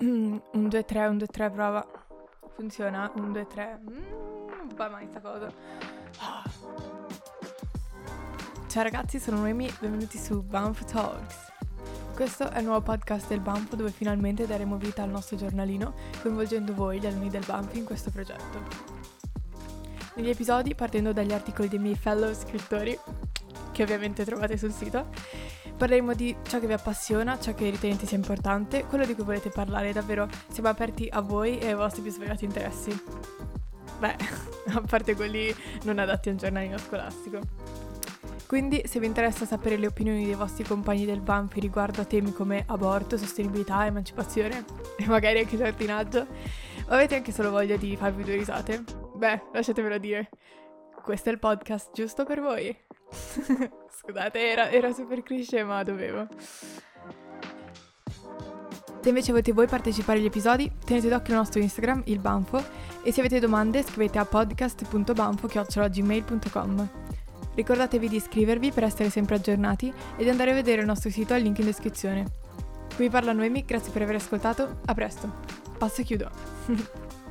1, 2, 3, 1, 2, 3, prova. Funziona? 1, 2, 3. Mm, non fa mai sta cosa. Ciao ragazzi, sono Noemi, benvenuti su Banff Talks. Questo è il nuovo podcast del Banff dove finalmente daremo vita al nostro giornalino, coinvolgendo voi, gli alunni del Banff, in questo progetto. Negli episodi, partendo dagli articoli dei miei fellow scrittori, che ovviamente trovate sul sito, Parleremo di ciò che vi appassiona, ciò che ritenete sia importante, quello di cui volete parlare, davvero siamo aperti a voi e ai vostri più svariati interessi. Beh, a parte quelli non adatti a un giornalino scolastico. Quindi, se vi interessa sapere le opinioni dei vostri compagni del Banfi riguardo a temi come aborto, sostenibilità, emancipazione e magari anche giardinaggio, o avete anche solo voglia di farvi due risate, beh, lasciatemelo dire. Questo è il podcast giusto per voi. Scusate, era, era super cliché, ma dovevo. Se invece volete voi partecipare agli episodi, tenete d'occhio il nostro Instagram, il Banfo, e se avete domande scrivete a podcast.banfo.gmail.com. Ricordatevi di iscrivervi per essere sempre aggiornati e di andare a vedere il nostro sito al link in descrizione. Qui parla Noemi, grazie per aver ascoltato, a presto. Passo e chiudo.